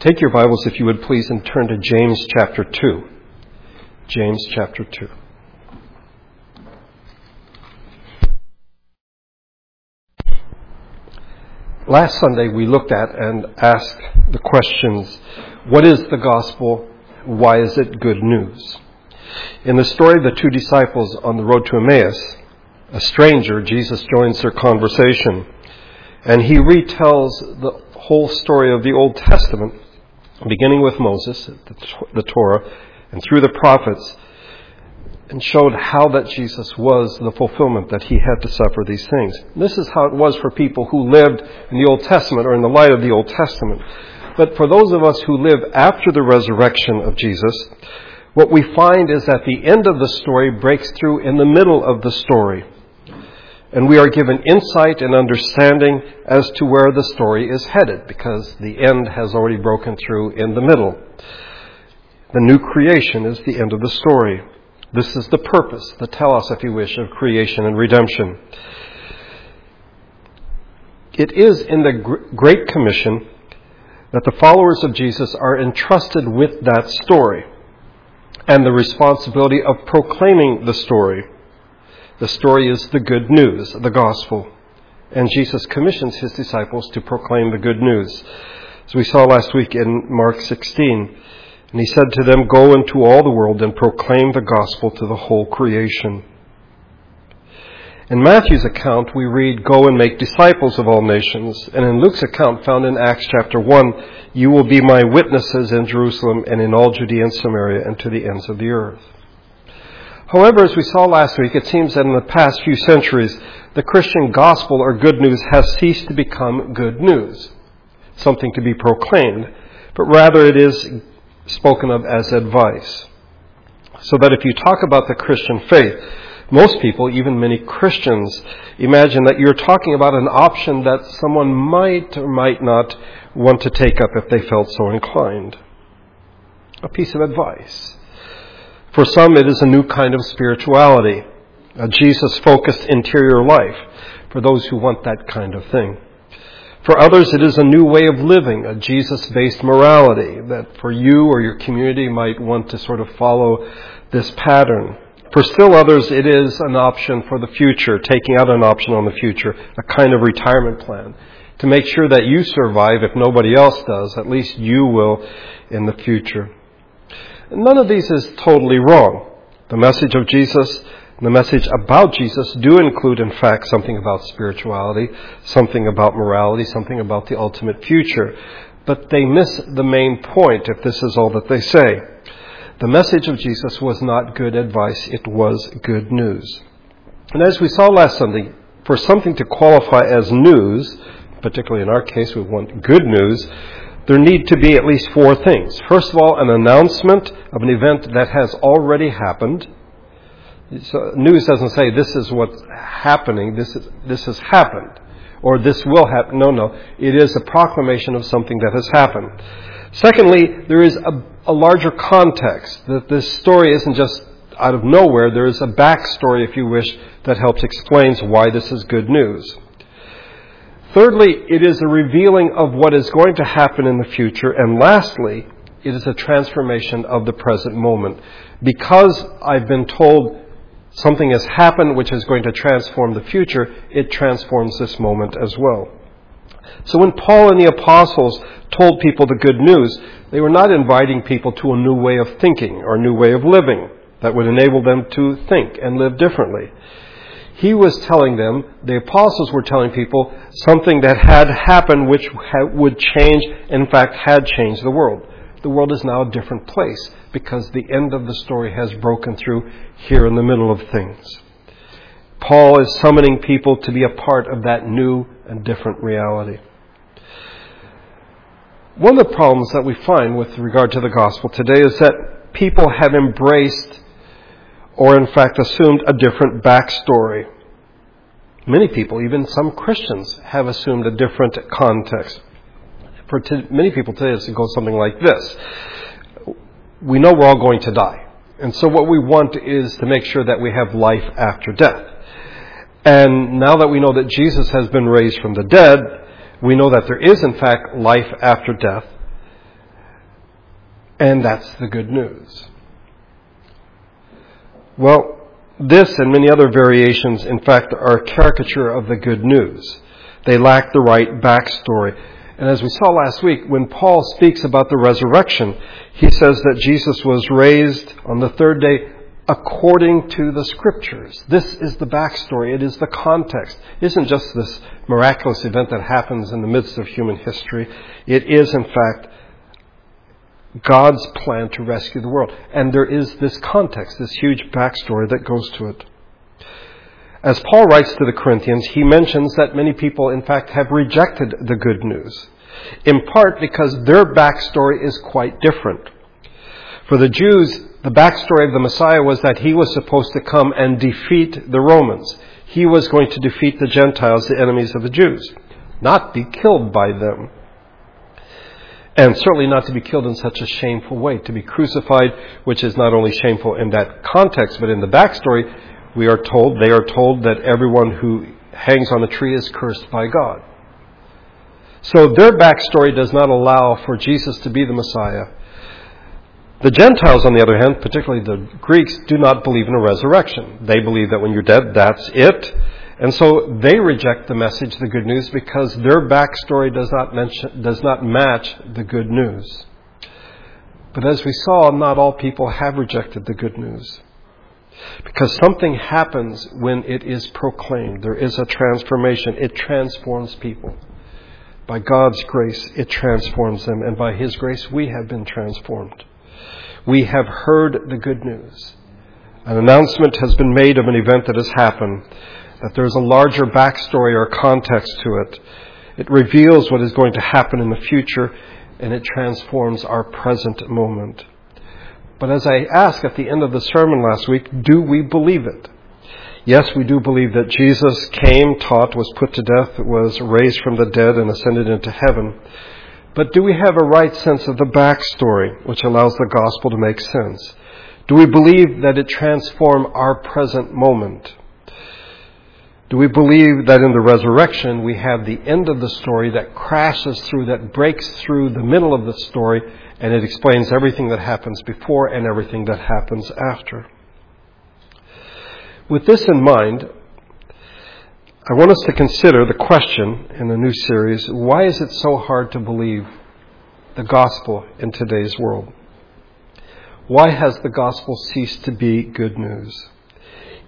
Take your Bibles, if you would please, and turn to James chapter 2. James chapter 2. Last Sunday we looked at and asked the questions What is the gospel? Why is it good news? In the story of the two disciples on the road to Emmaus, a stranger, Jesus joins their conversation and he retells the whole story of the Old Testament, beginning with Moses, the Torah, and through the prophets, and showed how that Jesus was the fulfillment that he had to suffer these things. This is how it was for people who lived in the Old Testament or in the light of the Old Testament. But for those of us who live after the resurrection of Jesus, what we find is that the end of the story breaks through in the middle of the story. And we are given insight and understanding as to where the story is headed because the end has already broken through in the middle. The new creation is the end of the story. This is the purpose, the telos, if you wish, of creation and redemption. It is in the Great Commission that the followers of Jesus are entrusted with that story and the responsibility of proclaiming the story. The story is the good news, the gospel. And Jesus commissions his disciples to proclaim the good news. As we saw last week in Mark 16, and he said to them, Go into all the world and proclaim the gospel to the whole creation. In Matthew's account, we read, Go and make disciples of all nations. And in Luke's account, found in Acts chapter 1, You will be my witnesses in Jerusalem and in all Judea and Samaria and to the ends of the earth. However, as we saw last week, it seems that in the past few centuries, the Christian gospel or good news has ceased to become good news, something to be proclaimed, but rather it is spoken of as advice. So that if you talk about the Christian faith, most people, even many Christians, imagine that you're talking about an option that someone might or might not want to take up if they felt so inclined. A piece of advice. For some, it is a new kind of spirituality, a Jesus focused interior life for those who want that kind of thing. For others, it is a new way of living, a Jesus based morality that for you or your community might want to sort of follow this pattern. For still others, it is an option for the future, taking out an option on the future, a kind of retirement plan to make sure that you survive if nobody else does. At least you will in the future. None of these is totally wrong. The message of Jesus the message about Jesus do include, in fact, something about spirituality, something about morality, something about the ultimate future. But they miss the main point if this is all that they say. The message of Jesus was not good advice, it was good news. And as we saw last Sunday, for something to qualify as news, particularly in our case, we want good news, there need to be at least four things. First of all, an announcement of an event that has already happened. So news doesn't say this is what's happening, this, is, this has happened, or this will happen. No, no. It is a proclamation of something that has happened. Secondly, there is a, a larger context, that this story isn't just out of nowhere. There is a backstory, if you wish, that helps explains why this is good news. Thirdly, it is a revealing of what is going to happen in the future. And lastly, it is a transformation of the present moment. Because I've been told something has happened which is going to transform the future, it transforms this moment as well. So when Paul and the apostles told people the good news, they were not inviting people to a new way of thinking or a new way of living that would enable them to think and live differently. He was telling them, the apostles were telling people something that had happened which would change, in fact, had changed the world. The world is now a different place because the end of the story has broken through here in the middle of things. Paul is summoning people to be a part of that new and different reality. One of the problems that we find with regard to the gospel today is that people have embraced or in fact assumed a different backstory. Many people, even some Christians, have assumed a different context. For t- many people today, it goes something like this we know we're all going to die. And so what we want is to make sure that we have life after death. And now that we know that Jesus has been raised from the dead, we know that there is in fact life after death. And that's the good news. Well, this and many other variations, in fact, are a caricature of the good news. They lack the right backstory. And as we saw last week, when Paul speaks about the resurrection, he says that Jesus was raised on the third day according to the scriptures. This is the backstory. It is the context. It isn't just this miraculous event that happens in the midst of human history. It is, in fact, God's plan to rescue the world. And there is this context, this huge backstory that goes to it. As Paul writes to the Corinthians, he mentions that many people, in fact, have rejected the good news, in part because their backstory is quite different. For the Jews, the backstory of the Messiah was that he was supposed to come and defeat the Romans. He was going to defeat the Gentiles, the enemies of the Jews, not be killed by them. And certainly not to be killed in such a shameful way, to be crucified, which is not only shameful in that context, but in the backstory, we are told, they are told that everyone who hangs on a tree is cursed by God. So their backstory does not allow for Jesus to be the Messiah. The Gentiles, on the other hand, particularly the Greeks, do not believe in a resurrection. They believe that when you're dead, that's it. And so they reject the message, the good news, because their backstory does not, mention, does not match the good news. But as we saw, not all people have rejected the good news. Because something happens when it is proclaimed. There is a transformation. It transforms people. By God's grace, it transforms them. And by His grace, we have been transformed. We have heard the good news. An announcement has been made of an event that has happened, that there's a larger backstory or context to it. It reveals what is going to happen in the future, and it transforms our present moment. But as I asked at the end of the sermon last week, do we believe it? Yes, we do believe that Jesus came, taught, was put to death, was raised from the dead, and ascended into heaven. But do we have a right sense of the backstory, which allows the gospel to make sense? Do we believe that it transformed our present moment? Do we believe that in the resurrection we have the end of the story that crashes through, that breaks through the middle of the story, and it explains everything that happens before and everything that happens after? With this in mind, I want us to consider the question in the new series why is it so hard to believe the gospel in today's world? Why has the gospel ceased to be good news?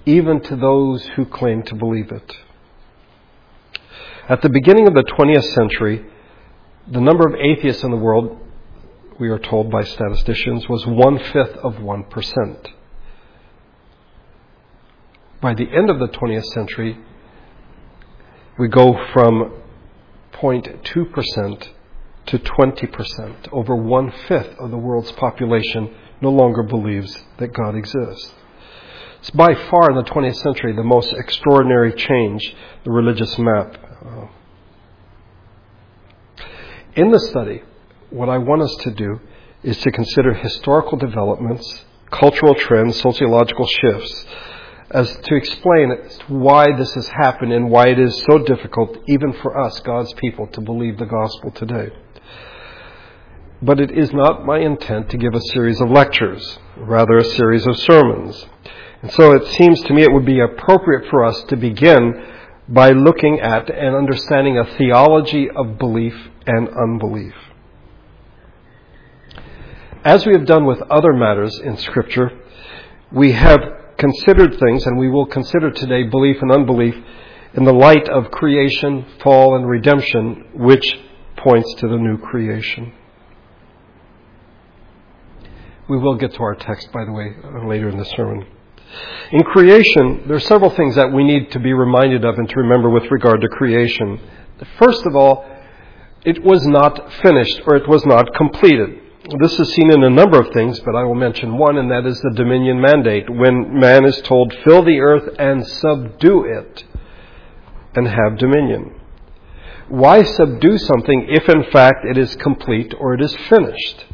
Even to those who claim to believe it. At the beginning of the 20th century, the number of atheists in the world, we are told by statisticians, was one fifth of 1%. By the end of the 20th century, we go from 0.2% to 20%. Over one fifth of the world's population no longer believes that God exists. It's by far in the 20th century the most extraordinary change, the religious map. In the study, what I want us to do is to consider historical developments, cultural trends, sociological shifts, as to explain why this has happened and why it is so difficult, even for us, God's people, to believe the gospel today. But it is not my intent to give a series of lectures, rather a series of sermons. And so it seems to me it would be appropriate for us to begin by looking at and understanding a theology of belief and unbelief. As we have done with other matters in Scripture, we have considered things, and we will consider today belief and unbelief in the light of creation, fall, and redemption, which points to the new creation. We will get to our text, by the way, later in the sermon. In creation, there are several things that we need to be reminded of and to remember with regard to creation. First of all, it was not finished or it was not completed. This is seen in a number of things, but I will mention one, and that is the dominion mandate. When man is told, fill the earth and subdue it and have dominion. Why subdue something if in fact it is complete or it is finished?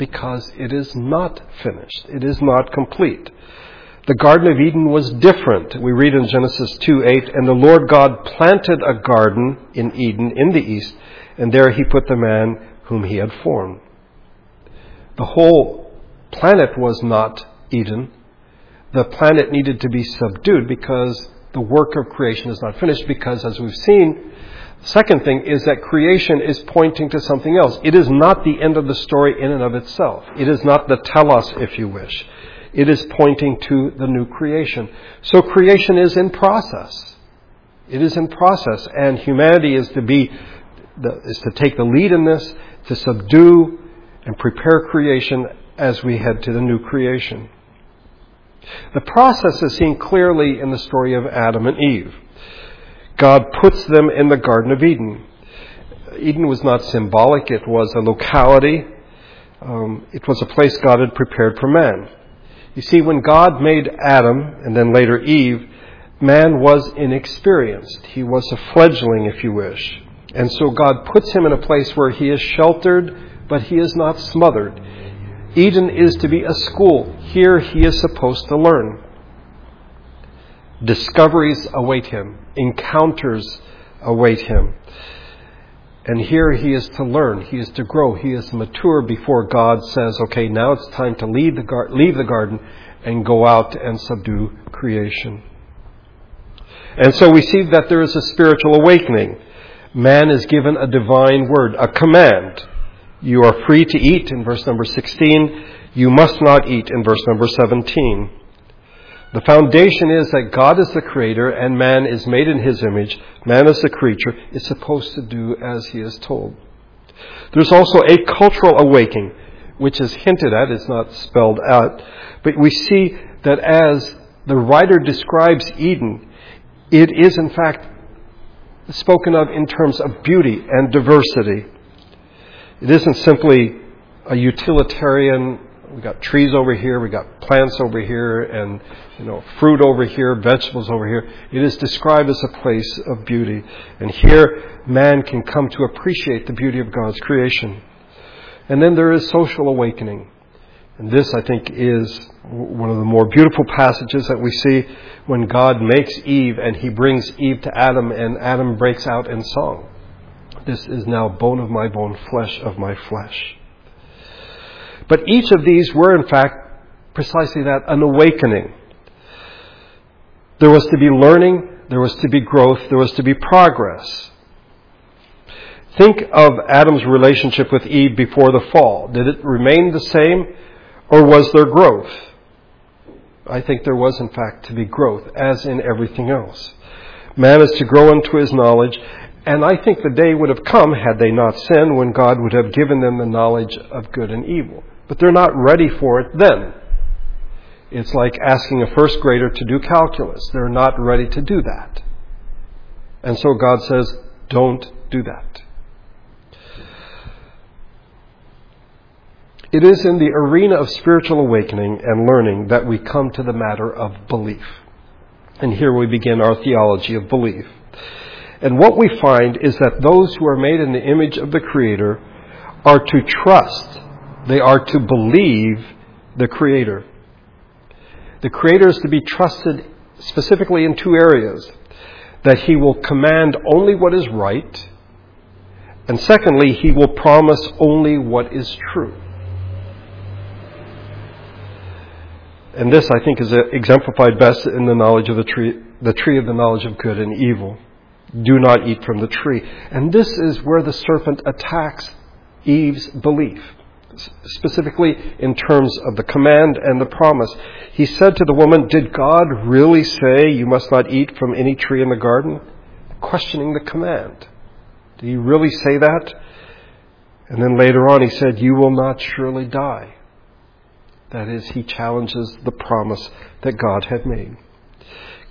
Because it is not finished. It is not complete. The Garden of Eden was different. We read in Genesis 2 8, and the Lord God planted a garden in Eden in the east, and there he put the man whom he had formed. The whole planet was not Eden. The planet needed to be subdued because the work of creation is not finished because as we've seen, Second thing is that creation is pointing to something else. It is not the end of the story in and of itself. It is not the telos, if you wish. It is pointing to the new creation. So creation is in process. It is in process, and humanity is to be, is to take the lead in this, to subdue and prepare creation as we head to the new creation. The process is seen clearly in the story of Adam and Eve. God puts them in the Garden of Eden. Eden was not symbolic, it was a locality. Um, it was a place God had prepared for man. You see, when God made Adam and then later Eve, man was inexperienced. He was a fledgling, if you wish. And so God puts him in a place where he is sheltered, but he is not smothered. Eden is to be a school. Here he is supposed to learn. Discoveries await him, encounters await him. And here he is to learn, he is to grow, he is mature before God says, okay, now it's time to leave the, gar- leave the garden and go out and subdue creation. And so we see that there is a spiritual awakening. Man is given a divine word, a command. You are free to eat in verse number 16. You must not eat in verse number 17. The foundation is that God is the creator and man is made in his image. Man is the creature, is supposed to do as he is told. There's also a cultural awakening, which is hinted at, it's not spelled out, but we see that as the writer describes Eden, it is in fact spoken of in terms of beauty and diversity. It isn't simply a utilitarian we got trees over here, we got plants over here, and you know fruit over here, vegetables over here. It is described as a place of beauty, and here man can come to appreciate the beauty of God's creation. And then there is social awakening, and this I think is one of the more beautiful passages that we see when God makes Eve and He brings Eve to Adam, and Adam breaks out in song. This is now bone of my bone, flesh of my flesh. But each of these were, in fact, precisely that an awakening. There was to be learning, there was to be growth, there was to be progress. Think of Adam's relationship with Eve before the fall. Did it remain the same, or was there growth? I think there was, in fact, to be growth, as in everything else. Man is to grow into his knowledge, and I think the day would have come, had they not sinned, when God would have given them the knowledge of good and evil but they're not ready for it then. It's like asking a first grader to do calculus. They're not ready to do that. And so God says, don't do that. It is in the arena of spiritual awakening and learning that we come to the matter of belief. And here we begin our theology of belief. And what we find is that those who are made in the image of the Creator are to trust they are to believe the Creator. The Creator is to be trusted specifically in two areas that He will command only what is right, and secondly, He will promise only what is true. And this, I think, is exemplified best in the knowledge of the tree, the tree of the knowledge of good and evil. Do not eat from the tree. And this is where the serpent attacks Eve's belief specifically in terms of the command and the promise. He said to the woman, Did God really say you must not eat from any tree in the garden? Questioning the command. Did he really say that? And then later on he said, You will not surely die. That is, he challenges the promise that God had made.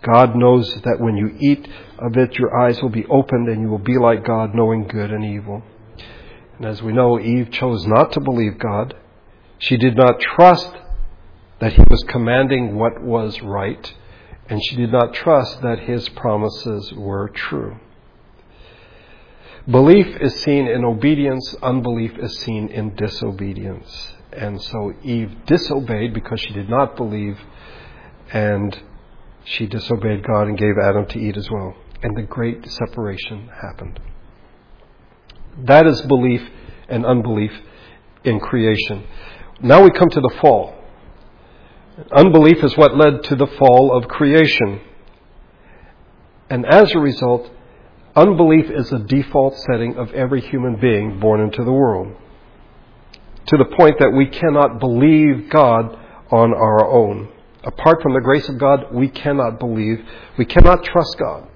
God knows that when you eat of it, your eyes will be opened and you will be like God, knowing good and evil. And as we know, Eve chose not to believe God. She did not trust that He was commanding what was right, and she did not trust that His promises were true. Belief is seen in obedience, unbelief is seen in disobedience. And so Eve disobeyed because she did not believe, and she disobeyed God and gave Adam to eat as well. And the great separation happened. That is belief and unbelief in creation. Now we come to the fall. Unbelief is what led to the fall of creation. And as a result, unbelief is the default setting of every human being born into the world. To the point that we cannot believe God on our own. Apart from the grace of God, we cannot believe, we cannot trust God.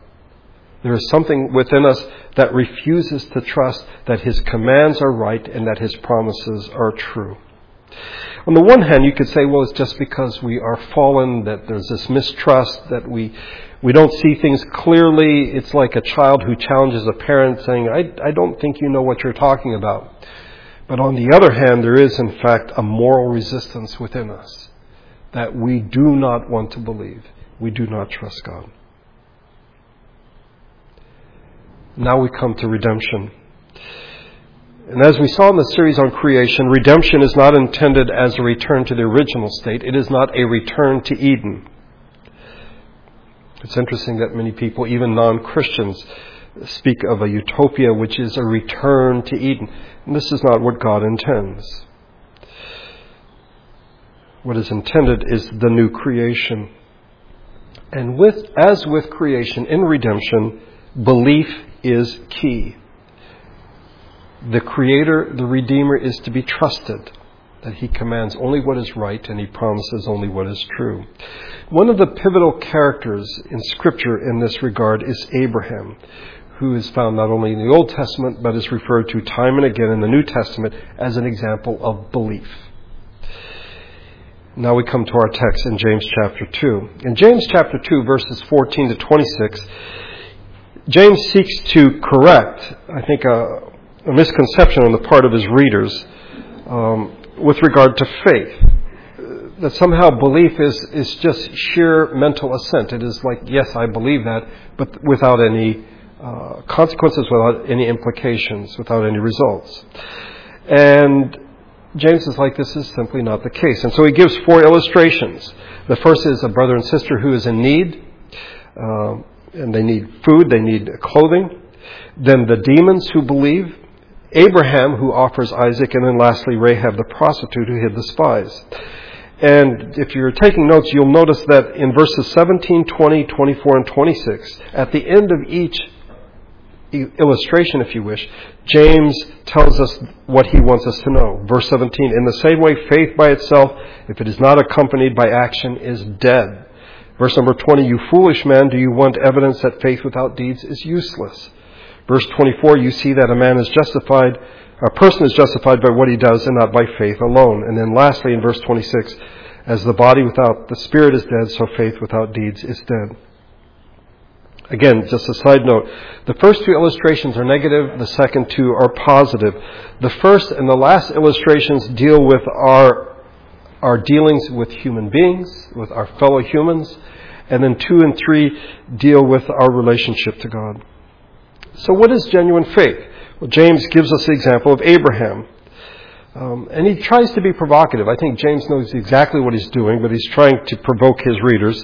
There is something within us that refuses to trust that His commands are right and that His promises are true. On the one hand, you could say, well, it's just because we are fallen, that there's this mistrust, that we, we don't see things clearly. It's like a child who challenges a parent saying, I, I don't think you know what you're talking about. But on the other hand, there is in fact a moral resistance within us that we do not want to believe. We do not trust God. Now we come to redemption. And as we saw in the series on creation, redemption is not intended as a return to the original state. It is not a return to Eden. It's interesting that many people, even non Christians, speak of a utopia which is a return to Eden. And this is not what God intends. What is intended is the new creation. And with, as with creation in redemption, belief is key. The Creator, the Redeemer, is to be trusted, that He commands only what is right and He promises only what is true. One of the pivotal characters in Scripture in this regard is Abraham, who is found not only in the Old Testament, but is referred to time and again in the New Testament as an example of belief. Now we come to our text in James chapter 2. In James chapter 2, verses 14 to 26, James seeks to correct, I think, a, a misconception on the part of his readers um, with regard to faith. That somehow belief is, is just sheer mental assent. It is like, yes, I believe that, but without any uh, consequences, without any implications, without any results. And James is like, this is simply not the case. And so he gives four illustrations. The first is a brother and sister who is in need. Uh, and they need food, they need clothing. Then the demons who believe, Abraham who offers Isaac, and then lastly Rahab the prostitute who hid the spies. And if you're taking notes, you'll notice that in verses 17, 20, 24, and 26, at the end of each illustration, if you wish, James tells us what he wants us to know. Verse 17, in the same way, faith by itself, if it is not accompanied by action, is dead. Verse number 20, you foolish man, do you want evidence that faith without deeds is useless? Verse 24, you see that a man is justified, a person is justified by what he does and not by faith alone. And then lastly in verse 26, as the body without the spirit is dead, so faith without deeds is dead. Again, just a side note. The first two illustrations are negative, the second two are positive. The first and the last illustrations deal with our our dealings with human beings, with our fellow humans, and then two and three deal with our relationship to God. So, what is genuine faith? Well, James gives us the example of Abraham. Um, and he tries to be provocative. I think James knows exactly what he's doing, but he's trying to provoke his readers.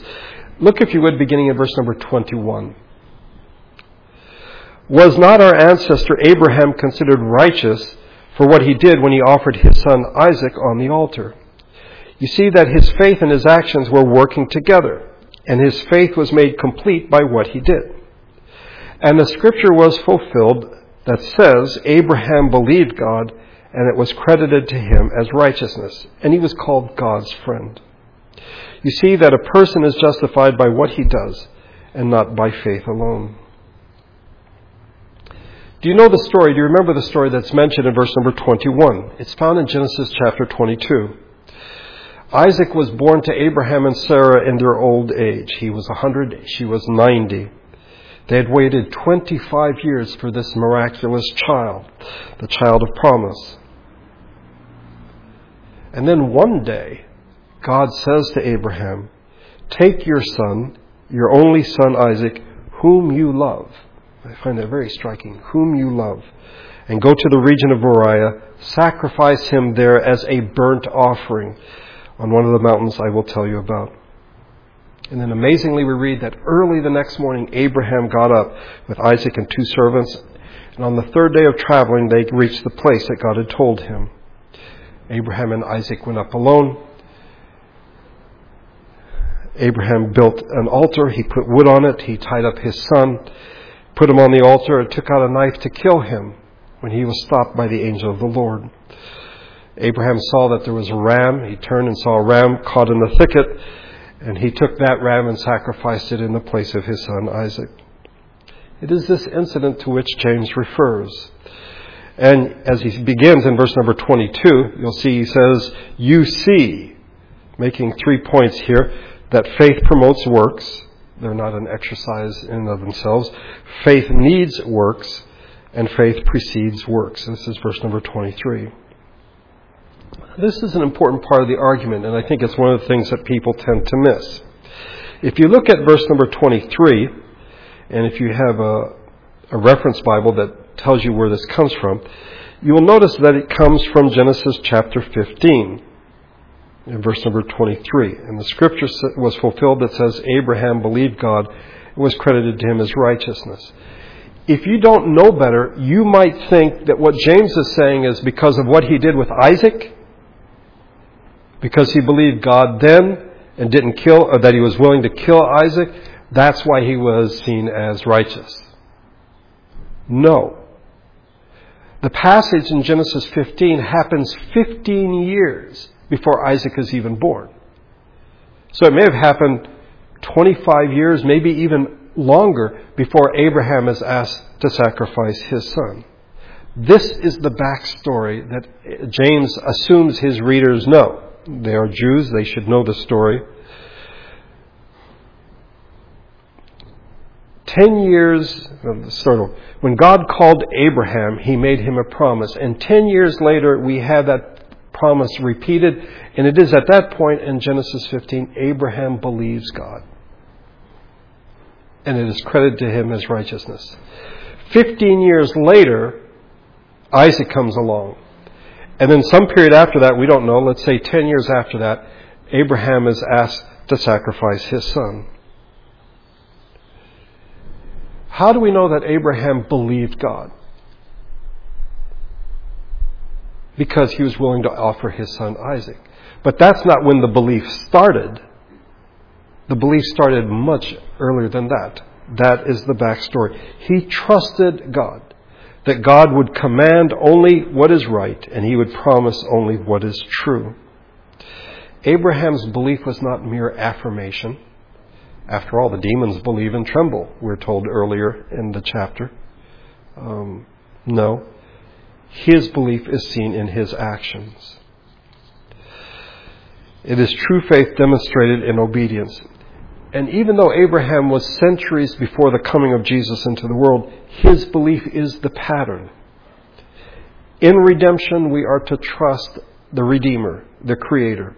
Look, if you would, beginning at verse number 21. Was not our ancestor Abraham considered righteous for what he did when he offered his son Isaac on the altar? You see that his faith and his actions were working together, and his faith was made complete by what he did. And the scripture was fulfilled that says, Abraham believed God, and it was credited to him as righteousness, and he was called God's friend. You see that a person is justified by what he does, and not by faith alone. Do you know the story? Do you remember the story that's mentioned in verse number 21? It's found in Genesis chapter 22. Isaac was born to Abraham and Sarah in their old age. He was 100, she was 90. They had waited 25 years for this miraculous child, the child of promise. And then one day, God says to Abraham, Take your son, your only son Isaac, whom you love. I find that very striking. Whom you love. And go to the region of Moriah, sacrifice him there as a burnt offering on one of the mountains I will tell you about. And then amazingly, we read that early the next morning, Abraham got up with Isaac and two servants, and on the third day of traveling, they reached the place that God had told him. Abraham and Isaac went up alone. Abraham built an altar. He put wood on it. He tied up his son, put him on the altar, and took out a knife to kill him when he was stopped by the angel of the Lord. Abraham saw that there was a ram. He turned and saw a ram caught in the thicket, and he took that ram and sacrificed it in the place of his son Isaac. It is this incident to which James refers. And as he begins in verse number 22, you'll see he says, You see, making three points here, that faith promotes works. They're not an exercise in and of themselves. Faith needs works, and faith precedes works. This is verse number 23. This is an important part of the argument, and I think it's one of the things that people tend to miss. If you look at verse number 23, and if you have a, a reference Bible that tells you where this comes from, you will notice that it comes from Genesis chapter 15 in verse number 23. And the scripture was fulfilled that says, Abraham believed God and was credited to him as righteousness. If you don't know better, you might think that what James is saying is because of what he did with Isaac, because he believed God then and didn't kill, or that he was willing to kill Isaac, that's why he was seen as righteous. No. The passage in Genesis 15 happens 15 years before Isaac is even born. So it may have happened 25 years, maybe even longer, before Abraham is asked to sacrifice his son. This is the backstory that James assumes his readers know. They are Jews, they should know the story. Ten years, sort of, when God called Abraham, he made him a promise. And ten years later, we have that promise repeated. And it is at that point in Genesis 15, Abraham believes God. And it is credited to him as righteousness. Fifteen years later, Isaac comes along. And then some period after that, we don't know, let's say 10 years after that, Abraham is asked to sacrifice his son. How do we know that Abraham believed God? Because he was willing to offer his son Isaac. But that's not when the belief started. The belief started much earlier than that. That is the backstory. He trusted God that God would command only what is right and he would promise only what is true. Abraham's belief was not mere affirmation. After all, the demons believe and tremble, we're told earlier in the chapter. Um, no. His belief is seen in his actions. It is true faith demonstrated in obedience. And even though Abraham was centuries before the coming of Jesus into the world, his belief is the pattern. In redemption, we are to trust the Redeemer, the Creator.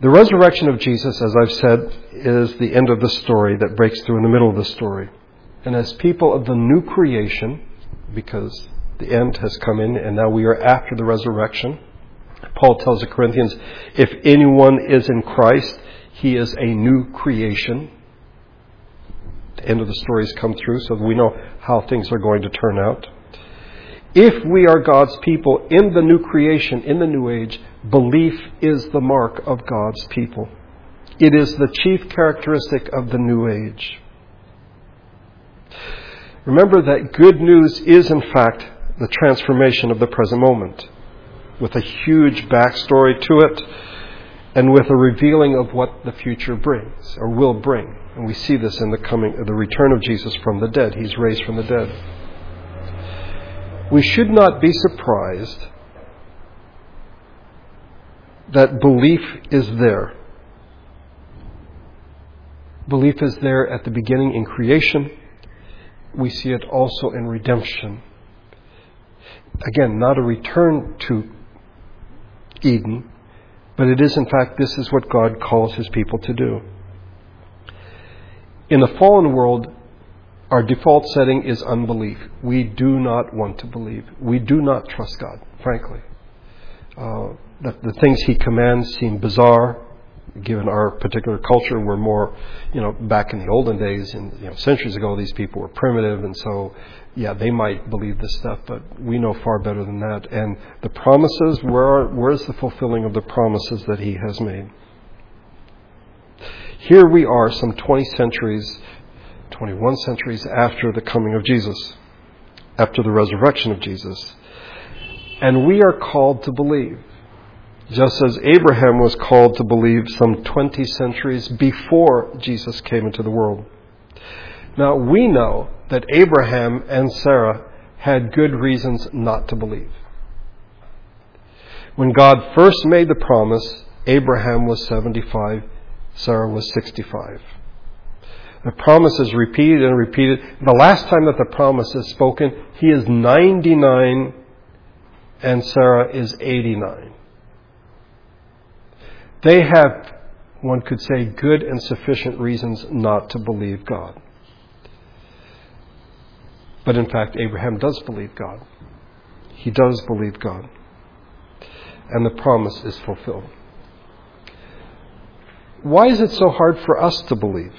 The resurrection of Jesus, as I've said, is the end of the story that breaks through in the middle of the story. And as people of the new creation, because the end has come in and now we are after the resurrection, Paul tells the Corinthians, if anyone is in Christ, he is a new creation. The end of the story has come through, so we know how things are going to turn out. If we are God's people in the new creation, in the new age, belief is the mark of God's people. It is the chief characteristic of the new age. Remember that good news is, in fact, the transformation of the present moment, with a huge backstory to it and with a revealing of what the future brings or will bring. And we see this in the coming, the return of Jesus from the dead. He's raised from the dead. We should not be surprised that belief is there. Belief is there at the beginning in creation. We see it also in redemption. Again, not a return to Eden, but it is, in fact, this is what God calls his people to do. In the fallen world, our default setting is unbelief. We do not want to believe. We do not trust God, frankly. Uh, the, the things he commands seem bizarre, given our particular culture, we're more, you know, back in the olden days and you know, centuries ago, these people were primitive, and so yeah, they might believe this stuff, but we know far better than that. And the promises, where where's the fulfilling of the promises that He has made? Here we are, some 20 centuries, 21 centuries after the coming of Jesus, after the resurrection of Jesus, and we are called to believe just as Abraham was called to believe some 20 centuries before Jesus came into the world. Now, we know that Abraham and Sarah had good reasons not to believe. When God first made the promise, Abraham was 75, Sarah was 65. The promise is repeated and repeated. The last time that the promise is spoken, he is 99 and Sarah is 89. They have, one could say, good and sufficient reasons not to believe God. But in fact, Abraham does believe God. He does believe God. And the promise is fulfilled. Why is it so hard for us to believe?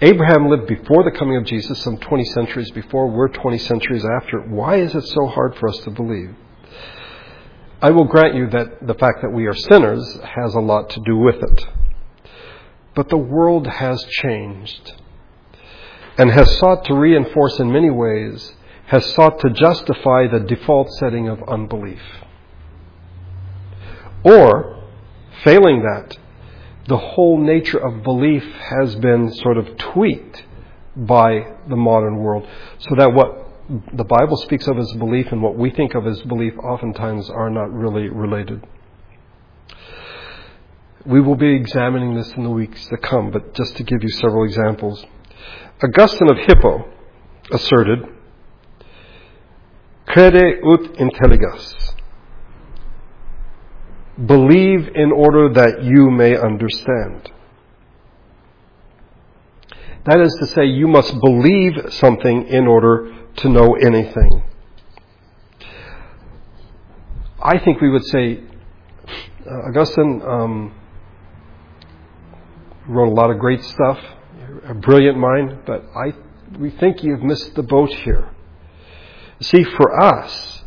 Abraham lived before the coming of Jesus, some 20 centuries before. We're 20 centuries after. Why is it so hard for us to believe? I will grant you that the fact that we are sinners has a lot to do with it. But the world has changed and has sought to reinforce in many ways, has sought to justify the default setting of unbelief. Or, failing that, the whole nature of belief has been sort of tweaked by the modern world so that what the Bible speaks of as belief and what we think of as belief oftentimes are not really related. We will be examining this in the weeks to come, but just to give you several examples. Augustine of Hippo asserted, Crede ut intelligas. Believe in order that you may understand. That is to say, you must believe something in order to know anything. I think we would say uh, Augustine um, wrote a lot of great stuff, a brilliant mind, but I, we think you've missed the boat here. See, for us,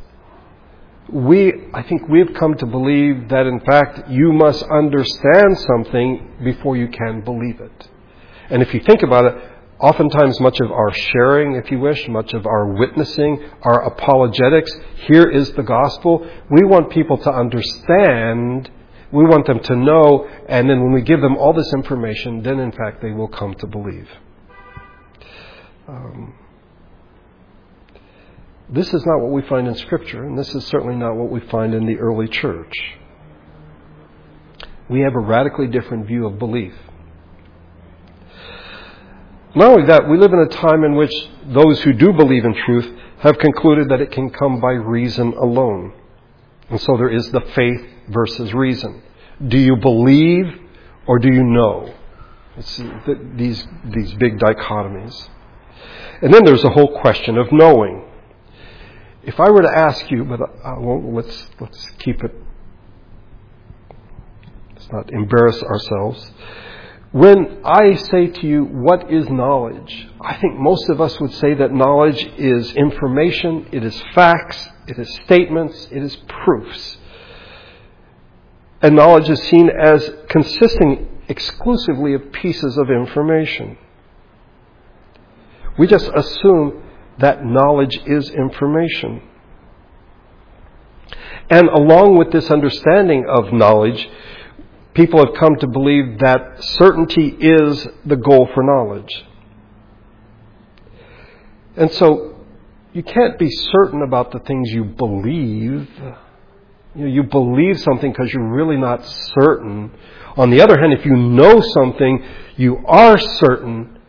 we, I think we've come to believe that in fact you must understand something before you can believe it. And if you think about it, oftentimes much of our sharing, if you wish, much of our witnessing, our apologetics, here is the gospel. We want people to understand, we want them to know, and then when we give them all this information, then in fact they will come to believe. Um, this is not what we find in Scripture, and this is certainly not what we find in the early church. We have a radically different view of belief. Not only that, we live in a time in which those who do believe in truth have concluded that it can come by reason alone. And so there is the faith versus reason. Do you believe or do you know? It's these, these big dichotomies. And then there's the whole question of knowing. If I were to ask you, but I won't, let's, let's keep it, let's not embarrass ourselves. When I say to you, what is knowledge? I think most of us would say that knowledge is information, it is facts, it is statements, it is proofs. And knowledge is seen as consisting exclusively of pieces of information. We just assume that knowledge is information. And along with this understanding of knowledge, people have come to believe that certainty is the goal for knowledge. And so you can't be certain about the things you believe. You, know, you believe something because you're really not certain. On the other hand, if you know something, you are certain,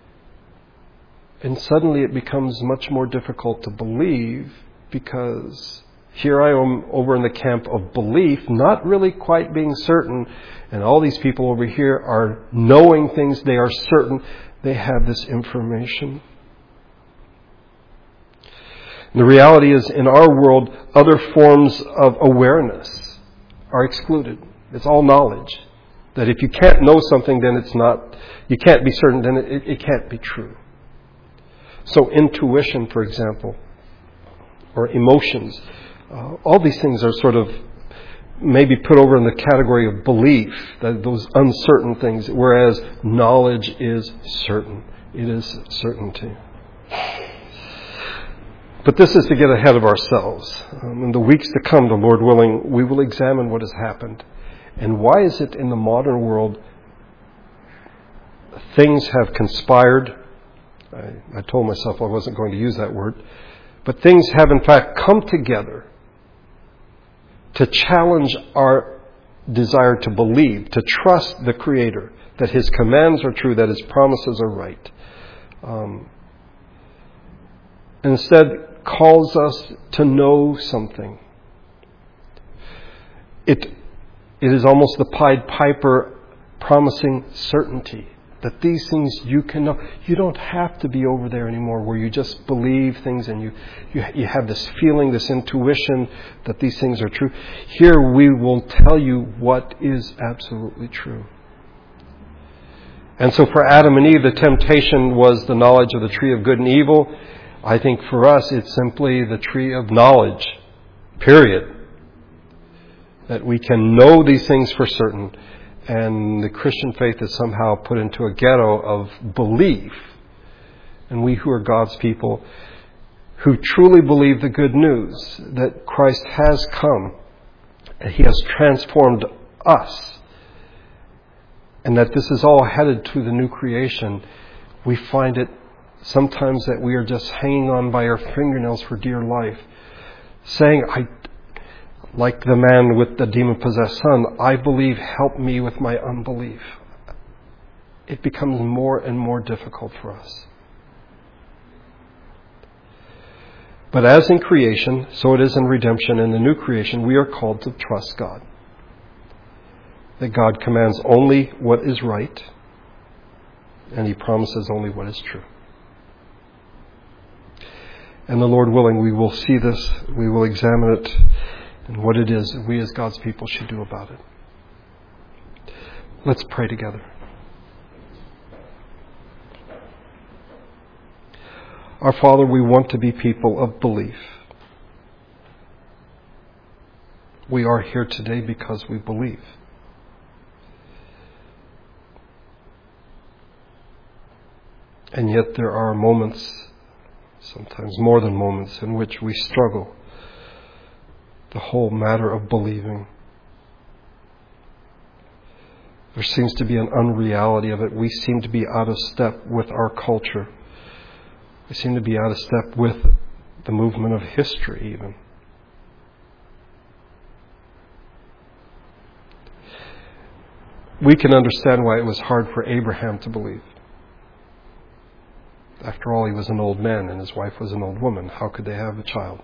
and suddenly it becomes much more difficult to believe because here I am over in the camp of belief, not really quite being certain, and all these people over here are knowing things, they are certain they have this information. The reality is, in our world, other forms of awareness are excluded. It's all knowledge. That if you can't know something, then it's not, you can't be certain, then it, it can't be true. So, intuition, for example, or emotions, uh, all these things are sort of maybe put over in the category of belief, that those uncertain things, whereas knowledge is certain. It is certainty. But this is to get ahead of ourselves. Um, in the weeks to come, the Lord willing, we will examine what has happened. And why is it in the modern world things have conspired? I, I told myself I wasn't going to use that word. But things have in fact come together to challenge our desire to believe, to trust the Creator, that His commands are true, that His promises are right. Um, instead, calls us to know something. It, it is almost the Pied Piper promising certainty that these things you can know. You don't have to be over there anymore where you just believe things and you, you, you have this feeling, this intuition that these things are true. Here we will tell you what is absolutely true. And so for Adam and Eve, the temptation was the knowledge of the tree of good and evil. I think for us, it's simply the tree of knowledge. Period. That we can know these things for certain and the Christian faith is somehow put into a ghetto of belief. And we who are God's people, who truly believe the good news that Christ has come, and He has transformed us, and that this is all headed to the new creation, we find it sometimes that we are just hanging on by our fingernails for dear life, saying, I like the man with the demon possessed son, I believe, help me with my unbelief. It becomes more and more difficult for us. But as in creation, so it is in redemption in the new creation, we are called to trust God. That God commands only what is right, and He promises only what is true. And the Lord willing, we will see this, we will examine it and what it is that we as God's people should do about it. Let's pray together. Our Father, we want to be people of belief. We are here today because we believe. And yet there are moments, sometimes more than moments, in which we struggle the whole matter of believing. There seems to be an unreality of it. We seem to be out of step with our culture. We seem to be out of step with the movement of history, even. We can understand why it was hard for Abraham to believe. After all, he was an old man and his wife was an old woman. How could they have a child?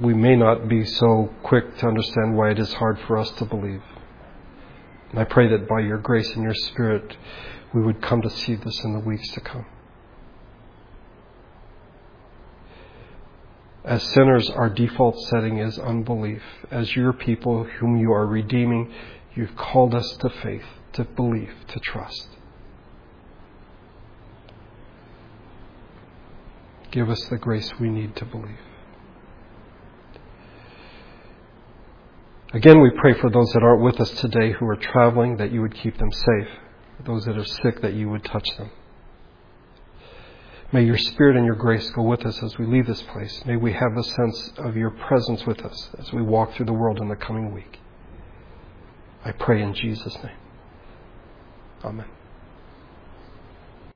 We may not be so quick to understand why it is hard for us to believe. And I pray that by your grace and your Spirit, we would come to see this in the weeks to come. As sinners, our default setting is unbelief. As your people whom you are redeeming, you've called us to faith, to belief, to trust. Give us the grace we need to believe. Again, we pray for those that aren't with us today who are traveling that you would keep them safe. Those that are sick, that you would touch them. May your Spirit and your grace go with us as we leave this place. May we have a sense of your presence with us as we walk through the world in the coming week. I pray in Jesus' name. Amen.